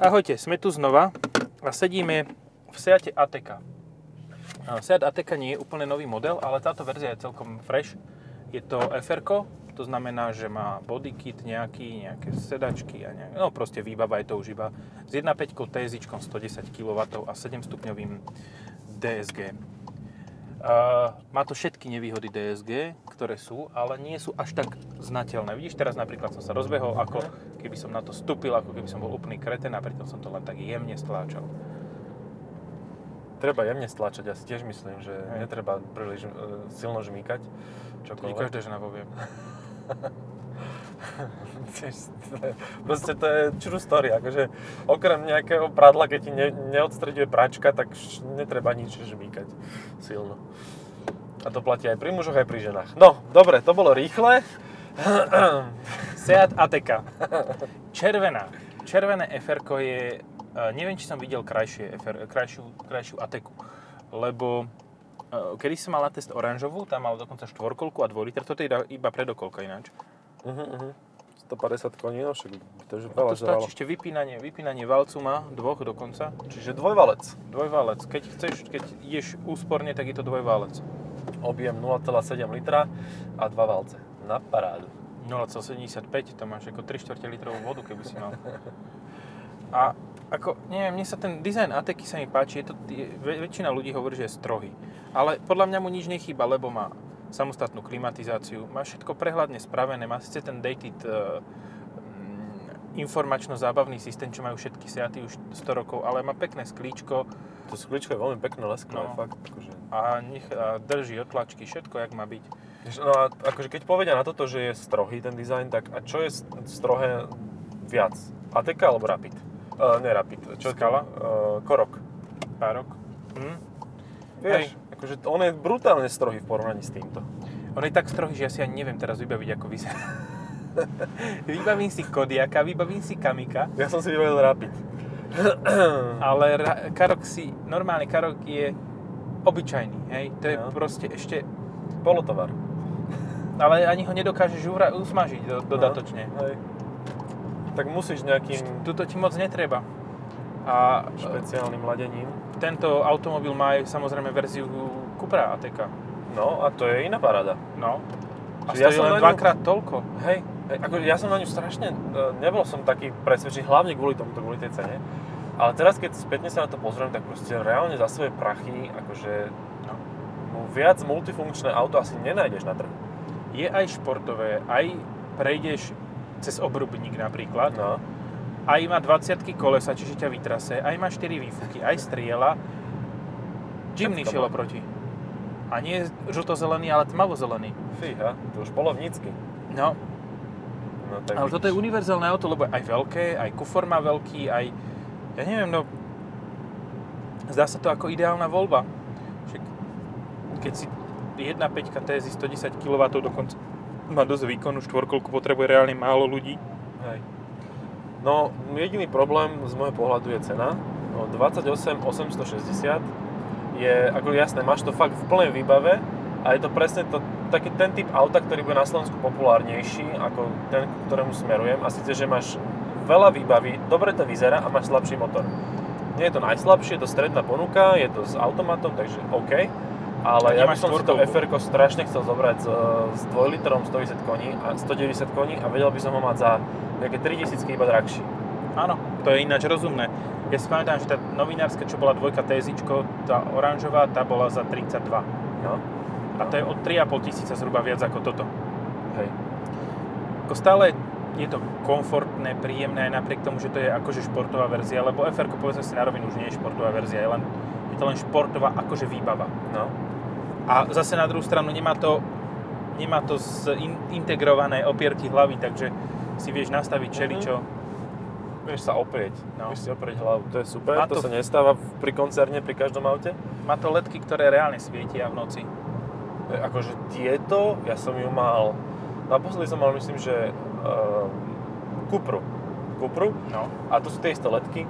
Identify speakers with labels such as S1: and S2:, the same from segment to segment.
S1: Ahojte, sme tu znova a sedíme v Seate Ateca. Seat Ateca nie je úplne nový model, ale táto verzia je celkom fresh. Je to fr to znamená, že má bodykit nejaký, nejaké sedačky a nejak, no proste výbava je to už iba s 1.5 TSI 110 kW a 7 stupňovým DSG. Uh, má to všetky nevýhody DSG, ktoré sú, ale nie sú až tak znateľné. Vidíš, teraz napríklad som sa rozbehol, ako keby som na to stúpil, ako keby som bol úplný kreten a pritom som to len tak jemne stláčal.
S2: Treba jemne stlačať, ja si tiež myslím, že Hej. netreba príliš uh, silno žmýkať.
S1: Čokoľvek. To každá žena povie.
S2: Proste to je true story, akože okrem nejakého pradla, keď ti ne, neodstreduje pračka, tak netreba nič žmýkať silno. A to platí aj pri mužoch, aj pri ženách. No, dobre, to bolo rýchle.
S1: Seat Ateca. Červená. Červené fr je, e, neviem, či som videl krajšie FR, krajšiu, krajšiu Ateku, lebo e, kedy som mal na test oranžovú, tam mal dokonca štvorkolku a 2 liter, toto je iba predokolka ináč.
S2: Uh-huh, uh-huh. 150 koní, no však to
S1: je veľa to stačí ešte vypínanie, vypínanie valcu má, dvoch dokonca.
S2: Čiže dvojvalec.
S1: Dvojvalec. Keď chceš, keď ideš úsporne, tak je to dvojvalec.
S2: Objem 0,7 litra a dva valce. Na parádu.
S1: 0,75, to máš ako 3 čtvrte litrovú vodu, keby si mal. A ako, neviem, mne sa ten dizajn Ateky sa mi páči, je to, je, väčšina ľudí hovorí, že je strohý. Ale podľa mňa mu nič nechýba, lebo má samostatnú klimatizáciu, má všetko prehľadne spravené, má síce ten dated uh, informačno-zábavný systém, čo majú všetky Seaty už 100 rokov, ale má pekné sklíčko.
S2: To sklíčko je veľmi pekné, lesklé, no. fakt. Akože...
S1: A, nech, a drží otlačky, všetko, jak má byť.
S2: No a akože keď povedia na toto, že je strohý ten dizajn, tak a čo je strohé viac? Ateka alebo Rapid? Uh, ne Rapid, čo
S1: Skala?
S2: Uh, Korok.
S1: Párok.
S2: Hm? Vieš, Hej akože on je brutálne strohý v porovnaní s týmto.
S1: On je tak strohý, že ja si ani neviem teraz vybaviť, ako vyzerá. vybavím si Kodiaka, vybavím si Kamika.
S2: Ja som si vybavil Rapid.
S1: Ale ra- Karok si, normálny Karok je obyčajný, hej? To je no. proste ešte...
S2: Polotovar.
S1: Ale ani ho nedokážeš uvra- usmažiť do- dodatočne. No, hej.
S2: Tak musíš nejakým...
S1: Tuto ti moc netreba. A
S2: špeciálnym ladením.
S1: Tento automobil má aj samozrejme verziu Cupra ATK.
S2: No a to je iná paráda.
S1: No. A stojí ja len ňu... dvakrát toľko.
S2: Hej, hej, ako ja som na ňu strašne, e, nebol som taký presvedčený, hlavne kvôli tomuto, kvôli tej cene. Ale teraz, keď spätne sa na to pozriem, tak proste reálne za svoje prachy, akože no, viac multifunkčné auto asi nenájdeš na trhu.
S1: Je aj športové, aj prejdeš cez obrubník napríklad. No aj má 20 kolesa, čiže ťa vytrase, aj má 4 výfuky, aj striela. Jimny šiel oproti. A nie žlto-zelený, ale tmavo-zelený.
S2: Fíha, to už polovnícky.
S1: No. no tak ale vidíš. toto je univerzálne auto, lebo aj veľké, aj kufor má veľký, aj... Ja neviem, no... Zdá sa to ako ideálna voľba. Však, keď si 1.5 TSI 110 kW dokonca má dosť výkonu, štvorkolku potrebuje reálne málo ľudí.
S2: Hej. No, jediný problém z môjho pohľadu je cena. No, 28 860 je, ako jasné, máš to fakt v plnej výbave a je to presne to, taký ten typ auta, ktorý bude na Slovensku populárnejší ako ten, k ktorému smerujem. A síce, že máš veľa výbavy, dobre to vyzerá a máš slabší motor. Nie je to najslabšie, je to stredná ponuka, je to s automatom, takže OK. Ale ja by som si to fr strašne chcel zobrať s, s 2 litrom 110 koní a 190 koní a vedel by som ho mať za nejaké 3000 iba drahší.
S1: Áno, to je ináč rozumné. Ja si pamätám, že tá novinárska, čo bola dvojka TSIčko, tá oranžová, tá bola za 32.
S2: No.
S1: A to je od 3,5 tisíca zhruba viac ako toto.
S2: Hej.
S1: Ako stále je to komfortné, príjemné aj napriek tomu, že to je akože športová verzia, lebo fr povedzme si na rovinu už nie je športová verzia, je, len, je to len športová akože výbava.
S2: No.
S1: A zase na druhú stranu nemá to, nemá to z in, integrované opierky hlavy, takže si vieš nastaviť čeličo.
S2: Mm-hmm. Vieš sa oprieť, no. vieš si oprieť hlavu, to je super, Má to, to sa nestáva pri koncerne, pri každom aute.
S1: Má to ledky, ktoré reálne svietia v noci.
S2: E, akože tieto, ja som ju mal, naposledy som mal myslím, že uh, Cupru. Cupru.
S1: No.
S2: A to sú tie isté ledky,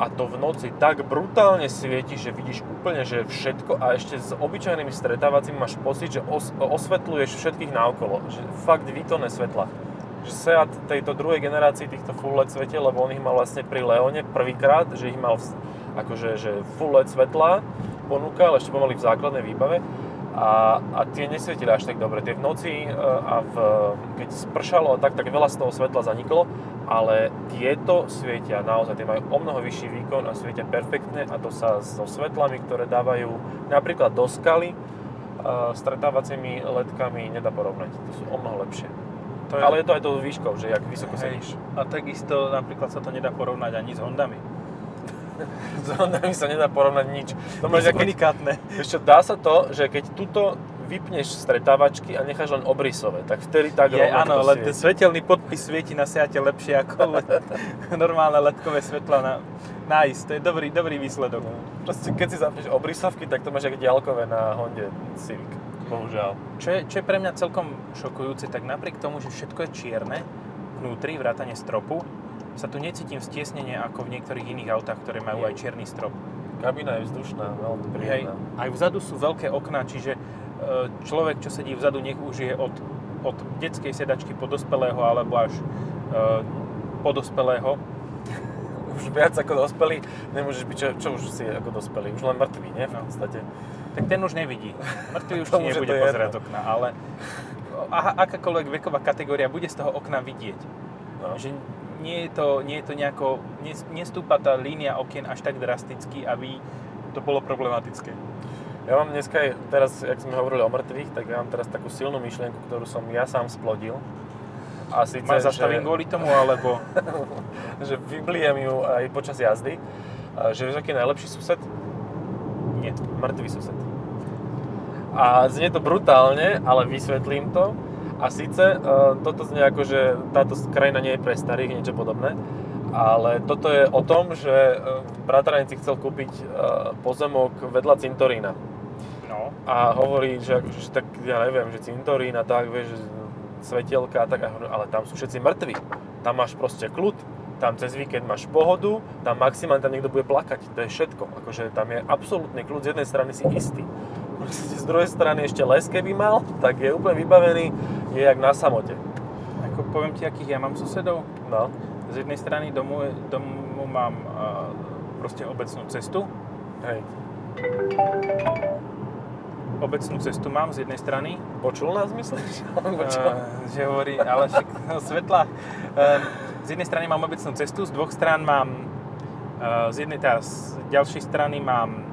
S2: a to v noci tak brutálne svieti, že vidíš úplne, že všetko a ešte s obyčajnými stretávacími máš pocit, že os- osvetľuješ všetkých naokolo, že fakt výtonné svetla. že Seat tejto druhej generácii týchto full LED svetiel, lebo on ich mal vlastne pri Leone prvýkrát, že ich mal akože že full LED svetlá ponúkal, ešte pomaly v základnej výbave a, a tie nesvietili až tak dobre. Tie v noci e, a v, keď spršalo a tak, tak veľa z toho svetla zaniklo, ale tieto svietia naozaj, tie majú o mnoho vyšší výkon a svietia perfektne a to sa so svetlami, ktoré dávajú napríklad do skaly, e, stretávacími ledkami nedá porovnať. To sú o mnoho lepšie.
S1: To je,
S2: Ale je to aj tou výškou, že jak vysoko sedíš.
S1: A takisto napríklad sa to nedá porovnať ani s Hondami.
S2: S Hondami sa nedá porovnať nič. To
S1: je unikátne.
S2: čo, dá sa to, že keď tuto vypneš stretávačky a necháš len obrysové, tak vtedy tak
S1: Je, áno,
S2: to
S1: len ten svetelný podpis svieti na Seate lepšie ako le- normálne ledkové svetla na, na ísť. To je dobrý, dobrý výsledok.
S2: Proste, keď si zapneš obrysovky, tak to máš ako diaľkové na Honde Civic. Bohužiaľ.
S1: Čo je, čo je pre mňa celkom šokujúce, tak napriek tomu, že všetko je čierne, vnútri, vrátane stropu, sa tu necítim stiesnenie ako v niektorých iných autách, ktoré majú aj čierny strop.
S2: Kabína je vzdušná, veľmi
S1: Hej,
S2: príjemná.
S1: aj vzadu sú veľké okná, čiže e, človek, čo sedí vzadu, nech už je od, od detskej sedačky po dospelého alebo až e, po dospelého.
S2: Už viac ako dospelý, nemôžeš byť, čo, čo už si ako dospelý, už len mŕtvý, nie? V
S1: No.
S2: podstate.
S1: Tak ten už nevidí. Mŕtvy už
S2: že
S1: nebude pozerať z okna, ale a, akákoľvek veková kategória bude z toho okna vidieť.
S2: No.
S1: Že nie je to, nie je to nejako, nes- nestúpa tá línia okien až tak drasticky, aby to bolo problematické.
S2: Ja mám dneska, teraz, jak sme hovorili o mŕtvych, tak ja mám teraz takú silnú myšlienku, ktorú som ja sám splodil. A síce,
S1: Ma zastavím kvôli tomu, alebo...
S2: že vyblijem ju aj počas jazdy. Že vieš, aký je najlepší sused?
S1: Nie.
S2: Mŕtvý sused. A znie to brutálne, ale vysvetlím to. A síce, e, toto znie ako, že táto krajina nie je pre starých, niečo podobné. Ale toto je o tom, že bratranin si chcel kúpiť e, pozemok vedľa cintorína.
S1: No.
S2: A hovorí, že, že tak ja neviem, že cintorín a tak, vieš, svetielka a tak, ale tam sú všetci mŕtvi. Tam máš proste kľud, tam cez víkend máš pohodu, tam maximálne tam niekto bude plakať, to je všetko. Akože tam je absolútny kľud, z jednej strany si istý. Z druhej strany ešte les, keby mal, tak je úplne vybavený, je jak na samote.
S1: Ako poviem ti, akých ja mám susedov.
S2: No,
S1: Z jednej strany domu, domu mám uh, proste obecnú cestu.
S2: hej.
S1: Obecnú cestu mám z jednej strany.
S2: Počul nás, myslíš?
S1: Uh, že hovorí, ale však svetla. Uh, z jednej strany mám obecnú cestu, z dvoch strán mám, uh, z jednej teda z ďalšej strany mám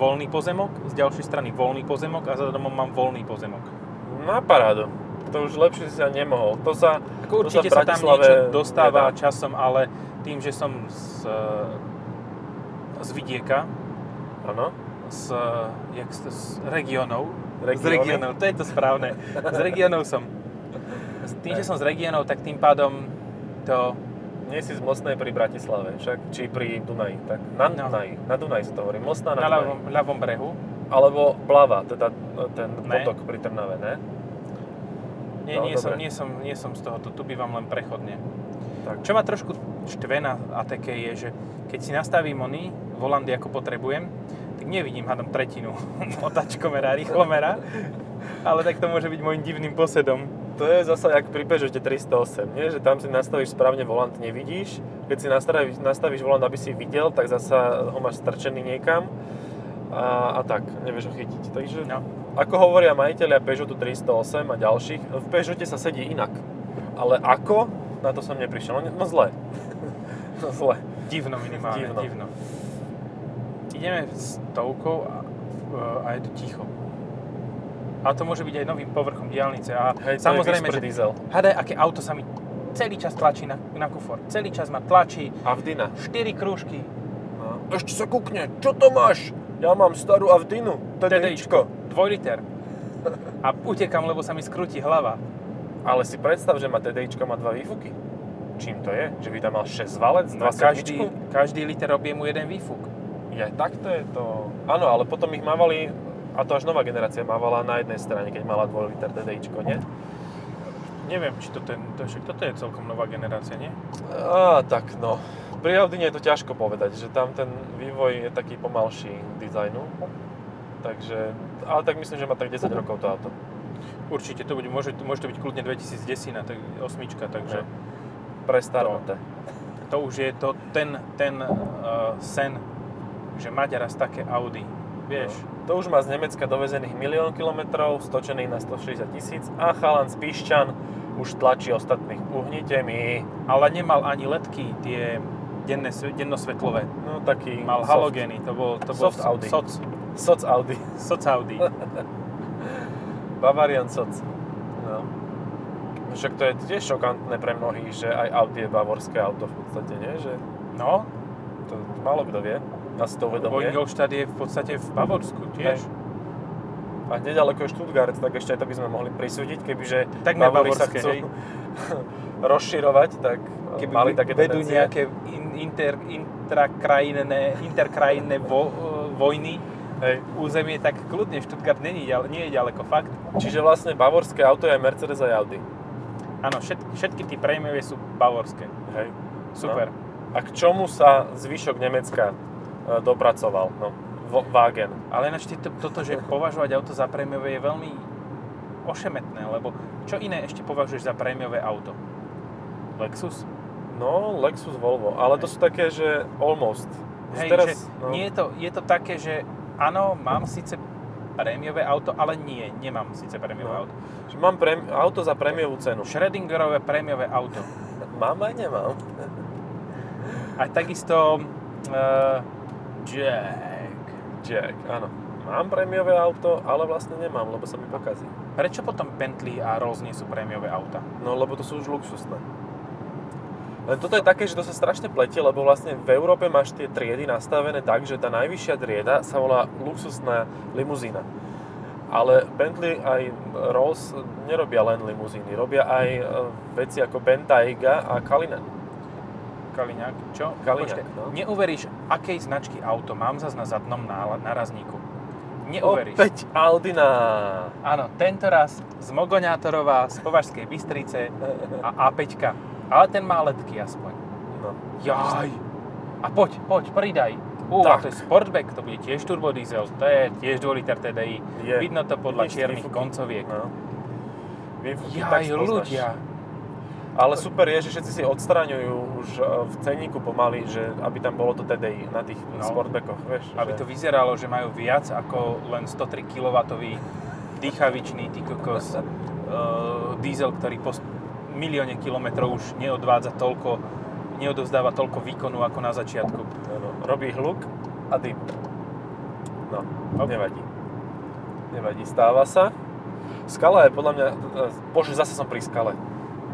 S1: voľný pozemok, z ďalšej strany voľný pozemok a za domom mám voľný pozemok.
S2: Na parádu. To už lepšie si sa nemohol. To sa,
S1: Ako
S2: to sa
S1: určite sa, tam niečo dostáva
S2: nedá.
S1: časom, ale tým, že som z, z vidieka,
S2: Áno.
S1: z, jak, z, z regionov, z
S2: Regióny?
S1: regionov, to je to správne, z regionov som. Tým, že som z regionov, tak tým pádom to
S2: Nie si z Mostnej pri Bratislave, však, či pri Dunaji, tak na
S1: No.
S2: Dunaji, na Dunaji sa to hovorí, Mostná na,
S1: na ľavom, ľavom brehu.
S2: Alebo Blava, teda ten
S1: Ne.
S2: potok pri Trnave, ne?
S1: Nie,
S2: No,
S1: nie, som, nie, som, nie som z tohoto, tu bývam len prechodne.
S2: Tak.
S1: Čo ma trošku štve na ATK je, že keď si nastavím ony, volandy ako potrebujem, tak nevidím hádam tretinu otačkomera, rýchlomera, ale tak to môže byť môjim divným posedom.
S2: To je zasa jak pri Peugeote 308, nie? Že tam si nastavíš správne volant, nevidíš. Keď si nastavíš, nastavíš volant, aby si videl, tak zasa ho máš strčený niekam. A, a tak, nevieš ho chytiť. Takže,
S1: No.
S2: ako hovoria majiteľia Peugeotu 308 a ďalších, v Peugeote sa sedí inak. Ale ako? Na to som neprišiel. No, no zle. no zle.
S1: Divno minimálne,
S2: Divno.
S1: divno. Ideme s toukou a, a je tu ticho. A to môže byť aj novým povrchom diálnice. A
S2: Hej, to
S1: samozrejme, že
S2: diesel.
S1: hádaj, aké auto sa mi celý čas tlačí na, na kufor. Celý čas ma tlačí,
S2: Avdina.
S1: 4 krúžky,
S2: No. Ešte sa kúkne, čo to máš? Ja mám starú Avdinu, TDIčko.
S1: 2 liter. A utekam, lebo sa mi skrúti hlava.
S2: Ale si predstav, že má TDIčko má dva výfuky. Čím to je? Že by tam mal 6 valec, 2
S1: No, každý, každý liter objem mu jeden výfuk.
S2: Ja, takto je to. Áno, ale potom ich mávali, a to až nová generácia mávala na jednej strane, keď mala 2 liter TDIčko, nie?
S1: Neviem, či to, ten, to, však toto je celkom nová generácia, nie?
S2: Á, tak no. Pri Audine je to ťažko povedať, že tam ten vývoj je taký pomalší dizajnu. Takže, ale tak myslím, že má tak 10 rokov to auto.
S1: Určite, to bude, môže, môže to byť kľudne 2010, tak osmička, takže
S2: Prestarnuté.
S1: to už je to ten, ten uh, sen, že mať raz také Audi. Vieš,
S2: To už má z Nemecka dovezených milión kilometrov, stočených na 160 tisíc a chalan z Pišťan už tlačí ostatných. Uhnite mi.
S1: ale nemal ani ledky, tie denné, sve- dennosvetlové.
S2: No taký
S1: Mal
S2: soft.
S1: halogény, to bol, to bol
S2: Soft Audi.
S1: Soc,
S2: Soc Audi.
S1: soc Audi.
S2: Bavarian Soc. No. Však to je tiež šokantné pre mnohých, že aj Audi je bavorské auto v podstate, nie? Že
S1: No,
S2: to málo kto vie. Asi to uvedomuje.
S1: Ingolstadt je v podstate v Bavorsku tiež.
S2: Hej. A nedaleko je Stuttgart, tak ešte aj to by sme mohli prisúdiť, kebyže
S1: Tak
S2: Bavori sa chcú. rozširovať, tak
S1: Keby
S2: mali také
S1: vedú
S2: tendencie.
S1: nejaké in, inter, intrakrajinné, interkrajinné vo, e, vojny,
S2: Hej.
S1: územie, tak kľudne Stuttgart není, nie je ďaleko, fakt.
S2: Čiže vlastne bavorské auto je aj Mercedes aj Audi.
S1: Áno, všetky, všetky tie prémiové sú bavorské.
S2: Hej.
S1: Super.
S2: A k čomu sa zvyšok Nemecka e, dopracoval? No, Wagen.
S1: Ale ináč to, toto, že považovať auto za prémiové je veľmi ošemetné, lebo čo iné ešte považuješ za prémiové auto? Lexus?
S2: No, Lexus, Volvo. Ale to sú také, že almost.
S1: Hej,
S2: teraz,
S1: že
S2: no,
S1: nie je to, je to také, že áno, mám síce prémiové auto, ale nie, nemám síce prémiové
S2: No.
S1: auto.
S2: že mám prém, auto za prémiovú cenu.
S1: Schrödingerové prémiové auto.
S2: Mám aj nemám.
S1: A takisto uh, Jack.
S2: Jack, áno. Mám prémiové auto, ale vlastne nemám, lebo sa mi pokazí.
S1: Prečo potom Bentley a Rolls nie sú prémiové auta?
S2: No lebo to sú už luxusné. Len toto je také, že to sa strašne pletie, lebo vlastne v Európe máš tie triedy nastavené tak, že tá najvyššia trieda sa volá luxusná limuzína. Ale Bentley aj Rolls nerobia len limuzíny, robia aj e, veci ako Bentayga a Kalinen.
S1: Kaliňák, čo?
S2: Kaliňák,
S1: Počkaj,
S2: no.
S1: Neuveríš, akej značky auto mám zase na zadnom nárazníku. Neuveríš.
S2: Opäť Aldina.
S1: Áno, tento raz z Mogoňátorová, z Považskej Bystrice a A5. Ale ten má ledky aspoň.
S2: No.
S1: Jaj. A poď, poď, pridaj. Ú,
S2: Tak.
S1: a to je Sportback, to bude tiež turbodiesel, to je tiež 2 liter TDI.
S2: Je.
S1: Vidno to podľa
S2: Vidíš
S1: čiernych
S2: výfuky?
S1: koncoviek.
S2: No. Výfuky
S1: Jaj, ľudia.
S2: Ale super je, že všetci si odstraňujú už e, v ceníku pomaly, že aby tam bolo to TDI na tých
S1: No.
S2: sportbackoch, vieš.
S1: Aby to
S2: že...
S1: vyzeralo, že majú viac ako len 103 kW dýchavičný, ty kokos, uh, diesel, ktorý po s- milióne kilometrov už neodvádza toľko, neodovzdáva toľko výkonu ako na začiatku.
S2: Robí hluk a dym. No,
S1: Hop.
S2: nevadí. Nevadí, stáva sa. Skala je podľa mňa... e, Bože, zase som pri skale.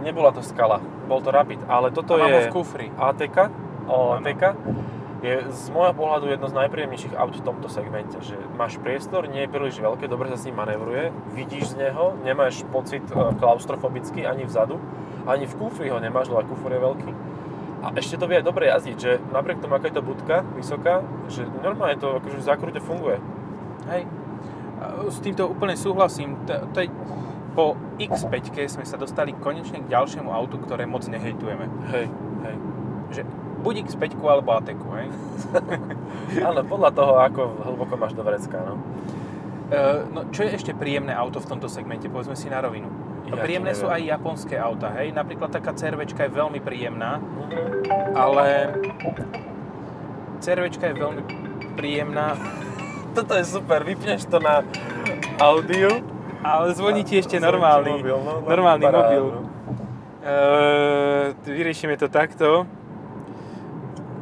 S2: Nebola to skala, bol to Rapid, ale toto
S1: A
S2: je
S1: v kufri.
S2: ATK. O. ATK je z môjho pohľadu jedno z najpríjemnejších aut v tomto segmente, že máš priestor, nie je príliš veľké, dobre sa s ním manévruje, vidíš z neho, nemáš pocit e, klaustrofobický ani vzadu, ani v kufri ho nemáš, lebo aj kufor je veľký. A ešte to vie aj dobre jazdiť, že napriek tomu, aká je to budka vysoká, že normálne to akože v zákrute funguje.
S1: Hej. A S týmto úplne súhlasím. To, to je, po X5 sme sa dostali konečne k ďalšiemu autu, ktoré moc nehejtujeme.
S2: Hej, hej.
S1: Že buď X5 alebo ATK, hej?
S2: Ale podľa toho, ako hlboko máš do vrecka, no.
S1: Uh, no, čo je ešte príjemné auto v tomto segmente? Povedzme si na rovinu. No,
S2: Ja
S1: príjemné sú aj japonské auta, hej? Napríklad taká CRVčka je veľmi príjemná, ale CRVčka je veľmi príjemná,
S2: Toto je super, vypneš to na audiu.
S1: ale zvoní ti ešte normálny,
S2: mobil, no, no,
S1: normálny
S2: paráda,
S1: mobil.
S2: no.
S1: Uh, vyriešime to takto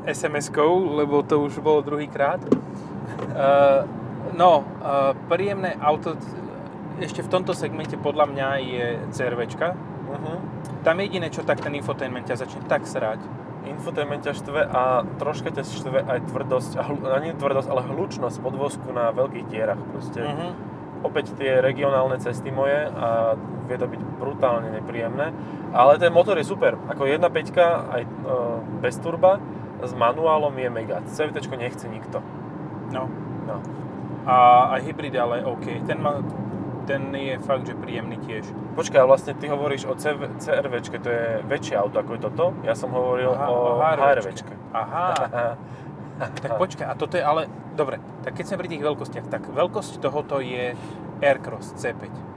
S1: SMS-kou, lebo to už bolo druhýkrát. Uh, no, uh, príjemné auto ešte v tomto segmente podľa mňa je CRVčka.
S2: Mhm.
S1: Tam jediné, čo tak ten infotainment ťa začne tak srať.
S2: Infotainment ťa štve a troška ťa štve aj tvrdosť, a hlu, nie tvrdosť, ale hlučnosť podvozku na veľkých dierach proste.
S1: Uh-huh.
S2: Opäť tie regionálne cesty moje a vie to byť brutálne nepríjemné. Ale ten motor je super. Ako 1.5 aj e, bez turba s manuálom je mega. CVT nechce nikto.
S1: No.
S2: No.
S1: A aj hybrid ale OK. Ten, má, ten je fakt, že príjemný tiež.
S2: Počkaj, a vlastne ty hovoríš o CV, CRVčke, to je väčšie auto ako je toto. Ja som hovoril
S1: Aha,
S2: o,
S1: o HRVčke.
S2: HRVčke.
S1: Aha. tak počkaj, a toto je ale... Dobre, tak keď sme pri tých veľkostiach, tak veľkosť tohoto je Aircross C5.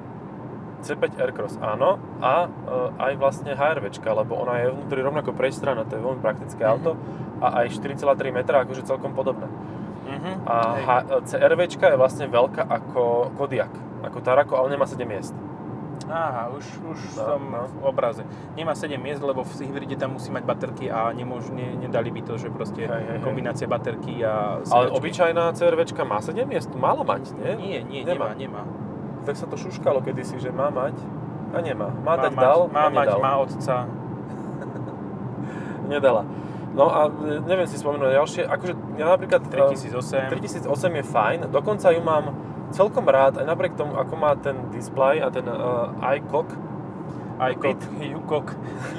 S2: C5 Aircross, áno. A e, aj vlastne HRVčka, lebo ona je vnútri rovnako prejstraná, to je veľmi praktické
S1: Mhm.
S2: auto. A aj 4,3 metra, akože celkom podobné.
S1: Mhm.
S2: A. H- CRVčka je vlastne veľká ako Kodiaq, ako Tarako, ale nemá 7 miest.
S1: Aha, už, už
S2: No,
S1: som
S2: no.
S1: v obraze. Nemá 7 miest, lebo v hybride tam musí mať baterky a nemôžu, ne, nedali by to, že proste
S2: Hej, hej,
S1: kombinácia baterky a
S2: Ale
S1: sedačky.
S2: obyčajná CRVčka má 7 miest? Mala mať, nie?
S1: Nie, nie,
S2: Nemá.
S1: nemá, nemá.
S2: Tak sa to šuškalo kedysi, že má mať a nemá. Má,
S1: Má
S2: dať
S1: mať,
S2: dal
S1: má
S2: a
S1: mať,
S2: nedal.
S1: má otca.
S2: Nedala. No a e, neviem si spomenúť ďalšie, akože ja napríklad... e,
S1: 3008.
S2: 3008 je fajn, dokonca ju mám celkom rád, aj napriek tomu, ako má ten display a ten uh, iCock.
S1: iCock, Yukok,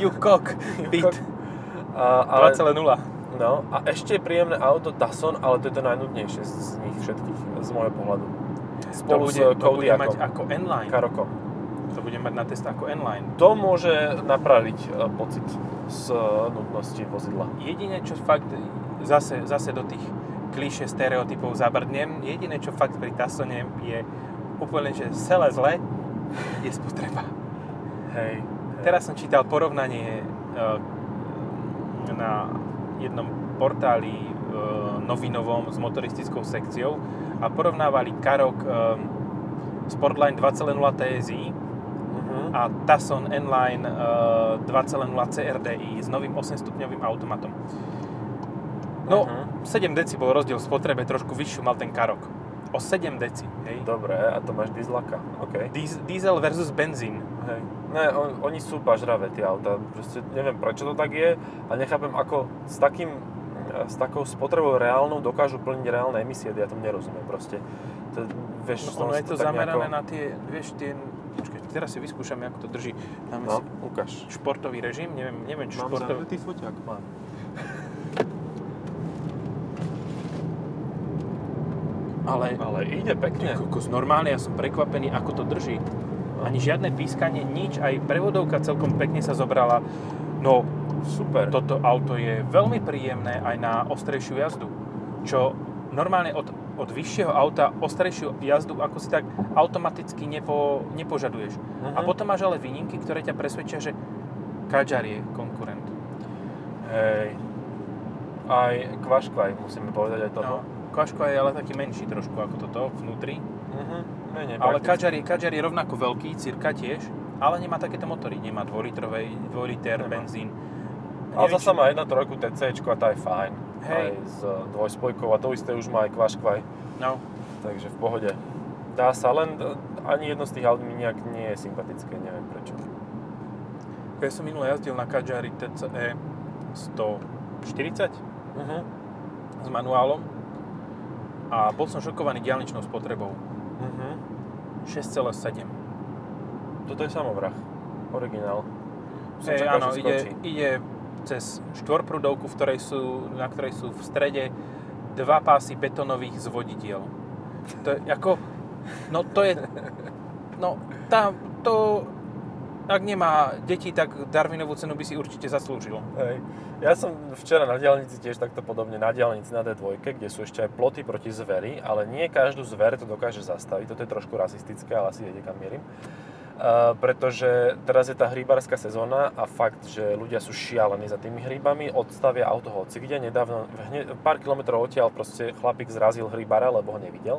S1: Yukok, Bit,
S2: ale,
S1: 2.0.
S2: no, a ešte je príjemné auto Tucson, ale to je to najnudnejšie z, z nich všetkých, z môjho pohľadu.
S1: To
S2: Spolu
S1: bude,
S2: s
S1: to bude mať ako N-Line.
S2: Karokom.
S1: To bude mať na test ako N-Line.
S2: To môže napraviť e, pocit z e, nudnosti vozidla.
S1: Jediné, čo fakt, zase, zase do tých klíše stereotypov zabrdnem, jediné, čo fakt pri Tucsone je úplne, že celé zle, je spotreba.
S2: Hej.
S1: Teraz som čítal porovnanie e, na jednom portáli novinovom s motoristickou sekciou a porovnávali Karok e, Sportline 2.0 TSI
S2: Mhm.
S1: a Tucson N-Line e, 2.0 CRDI s novým 8-stupňovým automatom. No,
S2: Mhm.
S1: 7 deci bol rozdiel v spotrebe, trošku vyššiu mal ten Karok. O 7 deci, hej.
S2: Dobre, a to máš dieslaka. OK.
S1: Dies- Diesel versus benzín.
S2: Hej. Ne, on, oni sú bažravé tie auta. Proste neviem prečo to tak je a nechápem ako s takým s takou spotrebou reálnou dokážu plniť reálne emisie, ja tomu nerozumiem proste. To, vieš,
S1: No, ono je to zamerané
S2: nejako-
S1: na tie, vieš, tie... Počkaj, teraz si vyskúšame, ako to drží. Dáme
S2: No,
S1: si
S2: ukáž.
S1: športový režim, neviem, neviem čo
S2: Mám
S1: športový...
S2: zavretý foťák, mám.
S1: Ale,
S2: Ale ide pekne.
S1: kokos, normálne, ja som prekvapený, ako to drží. Ani žiadne pískanie, nič, aj prevodovka celkom pekne sa zobrala. No,
S2: Super.
S1: toto auto je veľmi príjemné aj na ostrejšiu jazdu. Čo normálne od, od vyššieho auta ostrejšiu jazdu ako si tak automaticky nepo, nepožaduješ.
S2: Mhm.
S1: A potom máš ale výnimky, ktoré ťa presvedčia, že Kadžar je konkurent.
S2: Hej. Aj kvaškvaj, musíme povedať aj toto.
S1: No, Kaško je ale taký menší trošku ako toto vnútri.
S2: Mhm. Menej
S1: Ale. Kadžar je, Kadžar je rovnako veľký, cirka tiež, ale nemá takéto motory. Nemá 2-litrový, 2-liter
S2: Nemá.
S1: benzín.
S2: Ale
S1: Neviem,
S2: zasa má 1.3 TC a tá je fajn.
S1: Hej.
S2: Aj s dvojspojkou a to isté už má aj kvaškvaj.
S1: No,
S2: Takže v pohode. Dá sa, len e, ani jedno z tých aut mi nejak nie je sympatické, neviem prečo.
S1: keď som minule jazdil na Kadžari TCE 140
S2: Mhm.
S1: s manuálom a bol som šokovaný diaľničnou spotrebou.
S2: Mhm.
S1: 6,7.
S2: Toto je samovrah. Originál. Som
S1: Hej,
S2: čakal,
S1: áno, ide, ide cez štvorprúdovku, v ktorej sú, na ktorej sú v strede dva pásy betónových zvodidiel. To je ako... No to je... No tá, to... Ak nemá deti, tak Darwinovú cenu by si určite zaslúžil.
S2: Hej. Ja som včera na diálnici tiež takto podobne, na diálnici na D2, kde sú ešte aj ploty proti zveri, ale nie každú zver to dokáže zastaviť. Toto je trošku rasistické, ale asi viete, kam mierim. Uh, pretože teraz je tá hríbarská sezóna a fakt, že ľudia sú šialení za tými hríbami, odstavia auto hoci kde. Nedávno, hne, pár kilometrov odtiaľ proste chlapík zrazil hríbara, lebo ho nevidel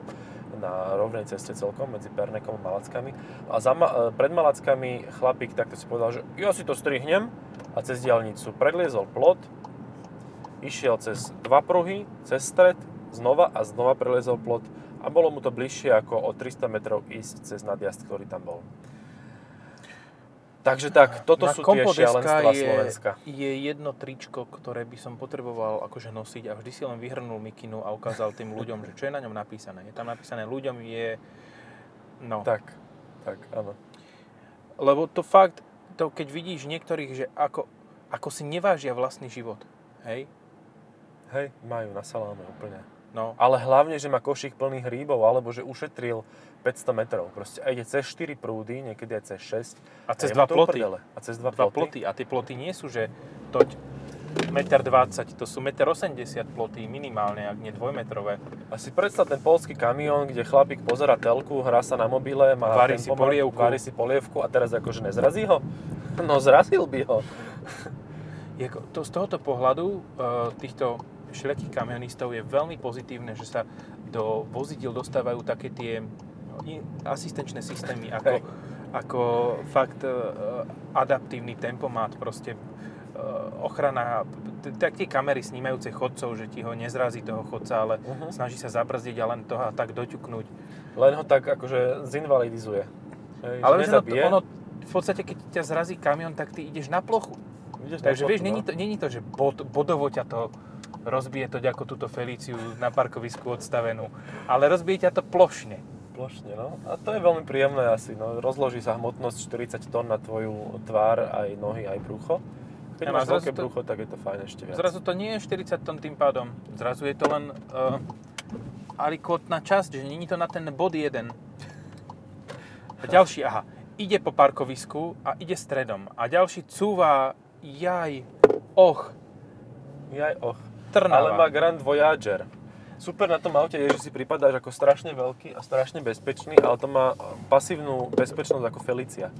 S2: na rovnej ceste celkom medzi Pernekom a Malackami. A za, Ma- e, pred Malackami chlapík takto si povedal, že ja si to strihnem a cez diaľnicu predliezol plot, išiel cez dva pruhy, cez stred, znova a znova preliezol plot a bolo mu to bližšie ako o 300 metrov ísť cez nadjazd, ktorý tam bol. Takže tak, toto
S1: Na
S2: sú tie
S1: Kompo
S2: šialenstva
S1: je,
S2: Slovenska.
S1: je jedno tričko, ktoré by som potreboval akože nosiť a vždy si len vyhrnul mikinu a ukázal tým ľuďom, že čo je na ňom napísané. Je tam napísané ľuďom je... No,
S2: Tak, tak, áno.
S1: lebo to fakt, to keď vidíš niektorých, že ako, ako si nevážia vlastný život, hej?
S2: Hej, majú na saláme úplne.
S1: No,
S2: Ale hlavne, že má košík plný hríbov, alebo že ušetril 500 metrov. Proste a ide cez 4 prúdy, niekedy aj cez 6.
S1: a cez dva ploty.
S2: uprdele. A cez dva,
S1: Dva
S2: ploty.
S1: ploty. A tie ploty nie sú, že toť 1,20 m, to sú 1,80 m ploty minimálne, ak nie dvojmetrové.
S2: A si predstav ten polský kamión, kde chlapík pozera telku, hrá sa na mobile, má
S1: Varí si polievku.
S2: varí si polievku a teraz akože nezrazí ho? No zrazil by ho.
S1: Je, to, z tohoto pohľadu e, týchto všelijakých kamionistov je veľmi pozitívne, že sa do vozidiel dostávajú také tie asistenčné systémy, ako, ako fakt e, adaptívny tempomat, proste e, ochrana, tak tie kamery snímajúce chodcov, že ti ho nezrazí toho chodca, ale
S2: Mhm.
S1: snaží sa zabrzdiť a len toho a tak doťuknúť.
S2: Len ho tak akože zinvalidizuje. Hej,
S1: Ale
S2: že
S1: ono, ono, v podstate, keď ťa zrazí kamión, tak ty ideš na plochu.
S2: Ideš na
S1: Takže
S2: plochu,
S1: vieš, není
S2: no.
S1: to, není to, že bod, bodovo ťa to rozbije to ako túto Felíciu na parkovisku odstavenú, ale rozbije ťa to plošne.
S2: Plošne, no. A to je veľmi príjemné asi, no. Rozloží sa hmotnosť 40 tón na tvoju tvár, aj nohy, aj brucho. Keď
S1: Áno,
S2: máš veľké
S1: to-
S2: brucho, tak je to fajn ešte viac.
S1: Zrazu to nie je 40 tón tým pádom, zrazu je to len uh, alikotná časť, že není to na ten bod jeden. A ďalší, aha, ide po parkovisku a ide stredom. A ďalší cúva, jaj, och,
S2: Jaj, och.
S1: Trnava.
S2: Ale má Grand Voyager. Super na tom aute je, že si pripadáš ako strašne veľký a strašne bezpečný, ale to má pasívnu bezpečnosť ako Felicia.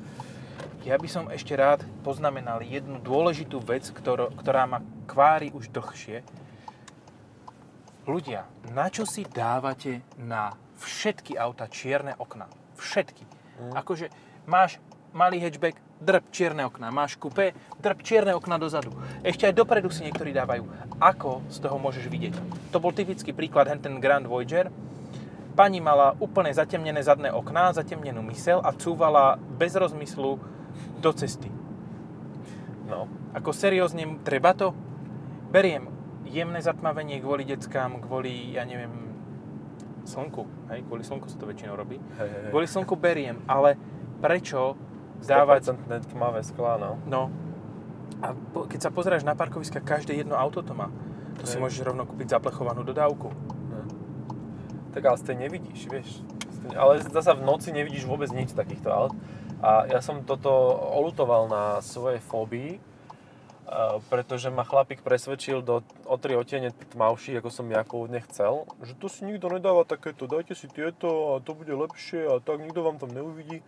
S1: Ja by som ešte rád poznamenal jednu dôležitú vec, ktorá, ktorá ma kvári už dlhšie. Ľudia, na čo si dávate na všetky auta čierne okná? Všetky.
S2: Mm.
S1: Akože máš malý hatchback, drb čierne okná. Máš kupé, drb čierne okná dozadu. Ešte aj dopredu si niektorí dávajú. Ako z toho môžeš vidieť? To bol typický príklad, ten Grand Voyager. Pani mala úplne zatemnené zadné okná, zatemnenú mysel a cúvala bez rozmyslu do cesty.
S2: No.
S1: Ako seriózne, treba to? Beriem jemné zatmavenie kvôli deckám, kvôli, ja neviem, slnku. Hej, kvôli slnku sa to väčšinou robí.
S2: Hej, hej, hej.
S1: Kvôli slnku beriem, ale prečo.
S2: 100% tmavé sklá, no.
S1: No. A po, keď sa pozráš na parkoviska, každé jedno auto to má. To si
S2: Hej.
S1: môžeš rovno kúpiť zaplechovanú dodávku.
S2: Tak ale z tej nevidíš, vieš. Ale zasa v noci nevidíš vôbec nič takýchto aut. A ja som toto olutoval na svojej fóbii, a pretože ma chlapík presvedčil do o tri otiene tmavší, ako som ja pôvodne chcel, že to si nikto nedáva takéto, dajte si tieto a to bude lepšie a tak nikto vám tam neuvidí.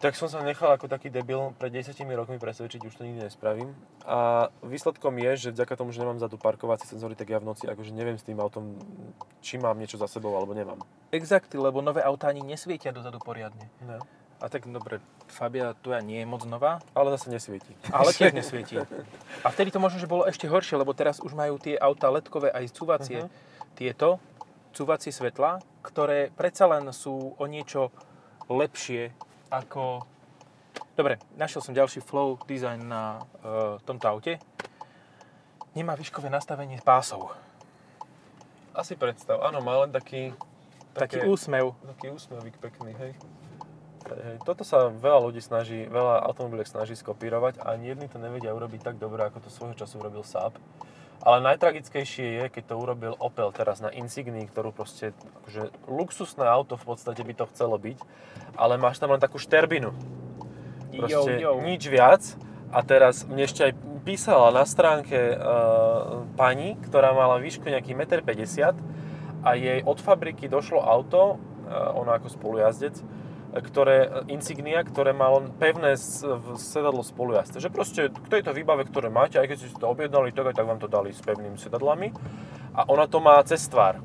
S2: Tak som sa nechal ako taký debil pred 10 rokmi presvedčiť, už to nikdy nespravím. A výsledkom je, že vďaka tomu, že nemám zadu parkovacie senzory, tak ja v noci akože neviem s tým autom, či mám niečo za sebou alebo nemám.
S1: Exakty, lebo nové autá ani nesvietia dozadu poriadne.
S2: No.
S1: A tak dobre, Fabia tvoja nie je moc nová,
S2: Ale zase nesvieti.
S1: ale tiež nesvietí. A vtedy to možno, že bolo ešte horšie, lebo teraz už majú tie auta ledkové aj cúvacie.
S2: Mhm.
S1: Tieto cúvacie svetla, ktoré predsa len sú o niečo lepšie ako... Dobre, našiel som ďalší flow design na uh, tomto aute. Nemá výškové nastavenie pásov.
S2: Asi predstav, áno, má len taký...
S1: Taký úsmev.
S2: Taký úsmevík pekný. Hej, hej. Toto sa veľa ľudí snaží, veľa automobiliek snaží skopírovať a ani jedni to nevedia urobiť tak dobre, ako to svojho času urobil Saab. Ale najtragickejšie je, keď to urobil Opel teraz na Insignii, ktorú proste, akože luxusné auto v podstate by to chcelo byť, ale máš tam len takú šterbinu. Proste
S1: Jo, jo.
S2: nič viac. A teraz mne ešte aj písala na stránke uh, pani, ktorá mala výšku nejaký 1,50 m a jej od fabriky došlo auto, uh, ona ako spolujazdec, ktoré, Insignia, ktoré má len pevné sedadlo spolujazde. Že proste k tejto výbave, ktoré máte, aj keď ste si to objednali, tak tak vám to dali s pevnými sedadlami. A ona to má cez tvár,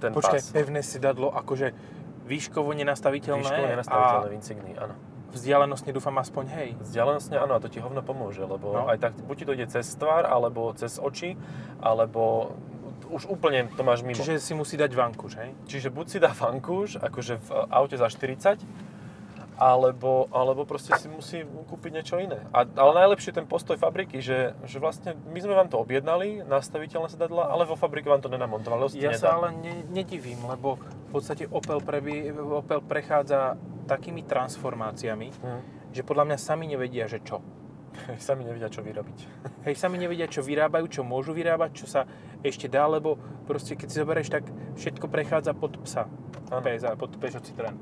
S2: ten
S1: Počkaj,
S2: pás.
S1: pevné sedadlo, akože výškovo nenastaviteľné,
S2: Výškovo nenastaviteľné v Insignii, áno.
S1: a vzdialenostne dúfam aspoň hej.
S2: Vzdialenostne áno, a to ti hovno pomôže, lebo
S1: No.
S2: aj tak buď ti to ide cez tvár, alebo cez oči, alebo už úplne to máš mimo.
S1: Čiže si musí dať vankúš, hej?
S2: Čiže buď si dá vankúš, akože v aute za 40, alebo, alebo proste si musí kúpiť niečo iné. A, ale najlepšie je ten postoj fabriky, že, že vlastne my sme vám to objednali, nastaviteľné sedadla, ale vo fabrike vám to nenamontovali,
S1: Ja
S2: nedá.
S1: sa ale ne, nedivím, lebo v podstate Opel, prebie, Opel prechádza takými transformáciami,
S2: Hm.
S1: že podľa mňa sami nevedia, že čo.
S2: Sami nevedia, čo vyrobiť.
S1: Hej, sami nevedia, čo vyrábajú, čo môžu vyrábať, čo sa ešte dá, lebo proste keď si zoberieš, tak všetko prechádza pod psa.
S2: Áno.
S1: Peza, pod Peugeot Citroën.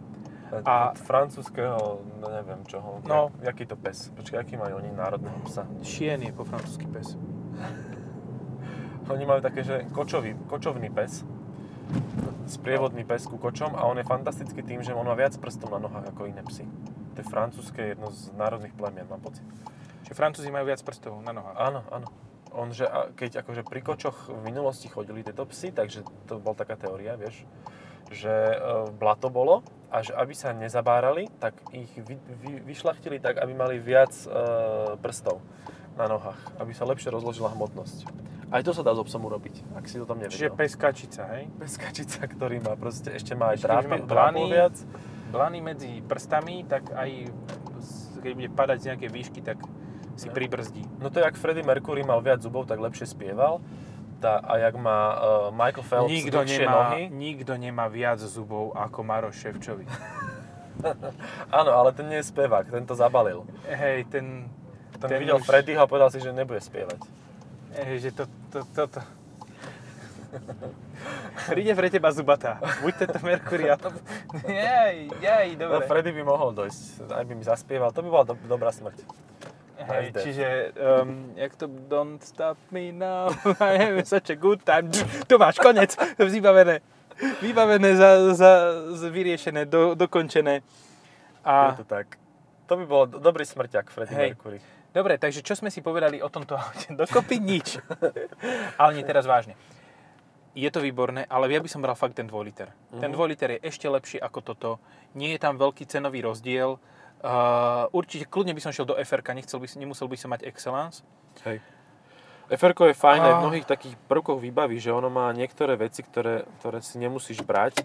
S2: A
S1: A-
S2: francúzského, no neviem čoho.
S1: No.
S2: Jak, jaký to pes? Počkaj, aký majú oni národného psa?
S1: Chien je po francúzsky pes.
S2: Oni majú také, že kočový, kočovný pes, sprievodný pes ku kočom a on je fantastický tým, že on má viac prstov na nohách ako iné psy. To je francúzske jedno z národných plemien, mám pocit.
S1: Čiže Francúzi majú viac prstov na nohách.
S2: Áno, áno. On, že keď akože pri kočoch v minulosti chodili tieto psy, takže to bola taká teória, vieš, že e, blato bolo a že aby sa nezabárali, tak ich vy, vy, vyšlachtili tak, aby mali viac e, prstov na nohách, aby sa lepšie rozložila hmotnosť. Aj to sa dá s obsom urobiť, ak si to tam
S1: Čiže
S2: nevedel.
S1: peskačica, hej?
S2: Peskačica, ktorý má proste, ešte má aj drápy,
S1: dlany.
S2: viac.
S1: Dlany medzi prstami, tak aj keď bude padať z nejakej výšky, tak si
S2: No.
S1: pribrzdí.
S2: No to je, jak Freddie Mercury mal viac zubov, tak lepšie spieval. Tá, a jak má uh, Michael Phelps
S1: Nikto nemá,
S2: nohy.
S1: nikto nemá viac zubov ako Maroš Ševčovič.
S2: Áno, ale ten nie je spevák, ten to zabalil.
S1: Hej, ten...
S2: Ten,
S1: Ten
S2: videl
S1: už-
S2: Freddyho a povedal si, že nebude spievať.
S1: Hej, že to, to, to, to. Príde pre teba zubatá. Buď tento Merkury, alebo... Jej, jej,
S2: No,
S1: dobre.
S2: Freddy by mohol dojsť, aj by mi zaspieval, to by bola do, dobrá smrť.
S1: Hej, čiže, um, jak to Don't stop me now, I have such a good time. Tu máš, konec, vybavené. Vybavené, za, za, za vyriešené, do, dokončené. A,
S2: Je to tak. To by bol do- dobrý smrťak, Freddie
S1: Hej.
S2: Mercury.
S1: dobre, takže čo sme si povedali o tomto aute? Dokopy nič. ale nie, teraz vážne. Je to výborné, ale ja by som bral fakt ten 2 liter. Ten 2 liter je ešte lepší ako toto. Nie je tam veľký cenový rozdiel. Uh, určite kľudne by som šiel do FR, nechcel by, nemusel by som mať Excellence.
S2: Hej. fr je fajn aj v mnohých takých prvkoch výbavy, že ono má niektoré veci, ktoré, ktoré si nemusíš brať.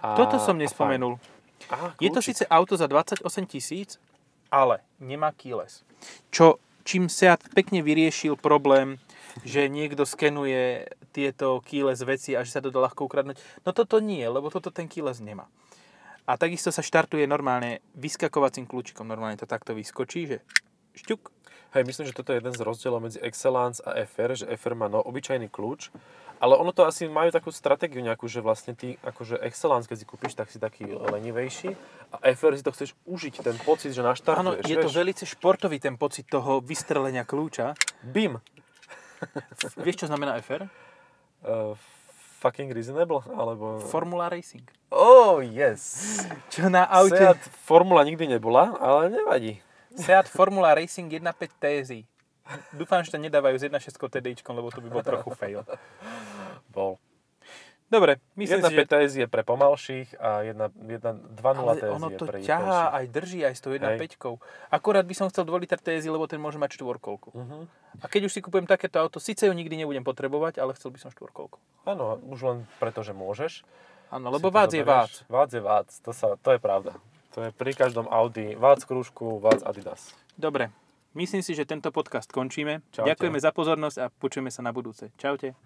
S2: A,
S1: Toto som nespomenul.
S2: Aha,
S1: Je to síce auto za 28 tisíc, ale nemá keyless. Čo, čím Seat pekne vyriešil problém, že niekto skenuje tieto keyless veci a že sa to dá ľahko ukradnúť. No toto nie, lebo toto ten keyless nemá. A takisto sa štartuje normálne vyskakovacím kľúčikom. Normálne to takto vyskočí, že šťuk.
S2: Hej, myslím, že toto je jeden z rozdielov medzi Excellence a FR, že FR má no, obyčajný kľúč, ale ono to asi majú takú stratégiu nejakú, že vlastne ty, akože Excellence, keď si kúpiš, tak si taký lenivejší a FR si to chceš užiť, ten pocit, že
S1: Áno,
S2: naštartuješ,
S1: je to
S2: vieš?
S1: veľmi športový ten pocit toho vystrelenia kľúča.
S2: BIM.
S1: Vieš, čo znamená FR?
S2: Uh, fucking reasonable, alebo...
S1: Formula Racing.
S2: Oh, yes.
S1: Čo na aute...
S2: Seat Formula nikdy nebola, ale nevadí.
S1: Seat Formula Racing 1.5 TSI. Dúfam, že to nedávajú s 1.6 TDI, lebo to by bol trochu fail.
S2: Bol.
S1: Dobre, myslím
S2: Jedna
S1: si, že...
S2: PTS je pre pomalších a jedna, jedna 2.0
S1: Ale
S2: TS
S1: ono
S2: je
S1: to
S2: pre
S1: ťahá, aj drží, aj s tou 1.5.
S2: Hej.
S1: Akurát by som chcel 2 liter TSI, lebo ten môže mať štvorkolku.
S2: Mhm.
S1: A keď už si kúpujem takéto auto, síce ju nikdy nebudem potrebovať, ale chcel by som štvorkolku.
S2: Áno, už len preto, že môžeš.
S1: Áno, lebo vác je vác.
S2: Vác je vác, to, sa, to je pravda. To je pri každom Audi. Vác krúžku, vác Adidas.
S1: Dobre, myslím si, že tento podcast končíme.
S2: Čaute.
S1: Ďakujeme za pozornosť a počujeme sa na budúce. Čaute.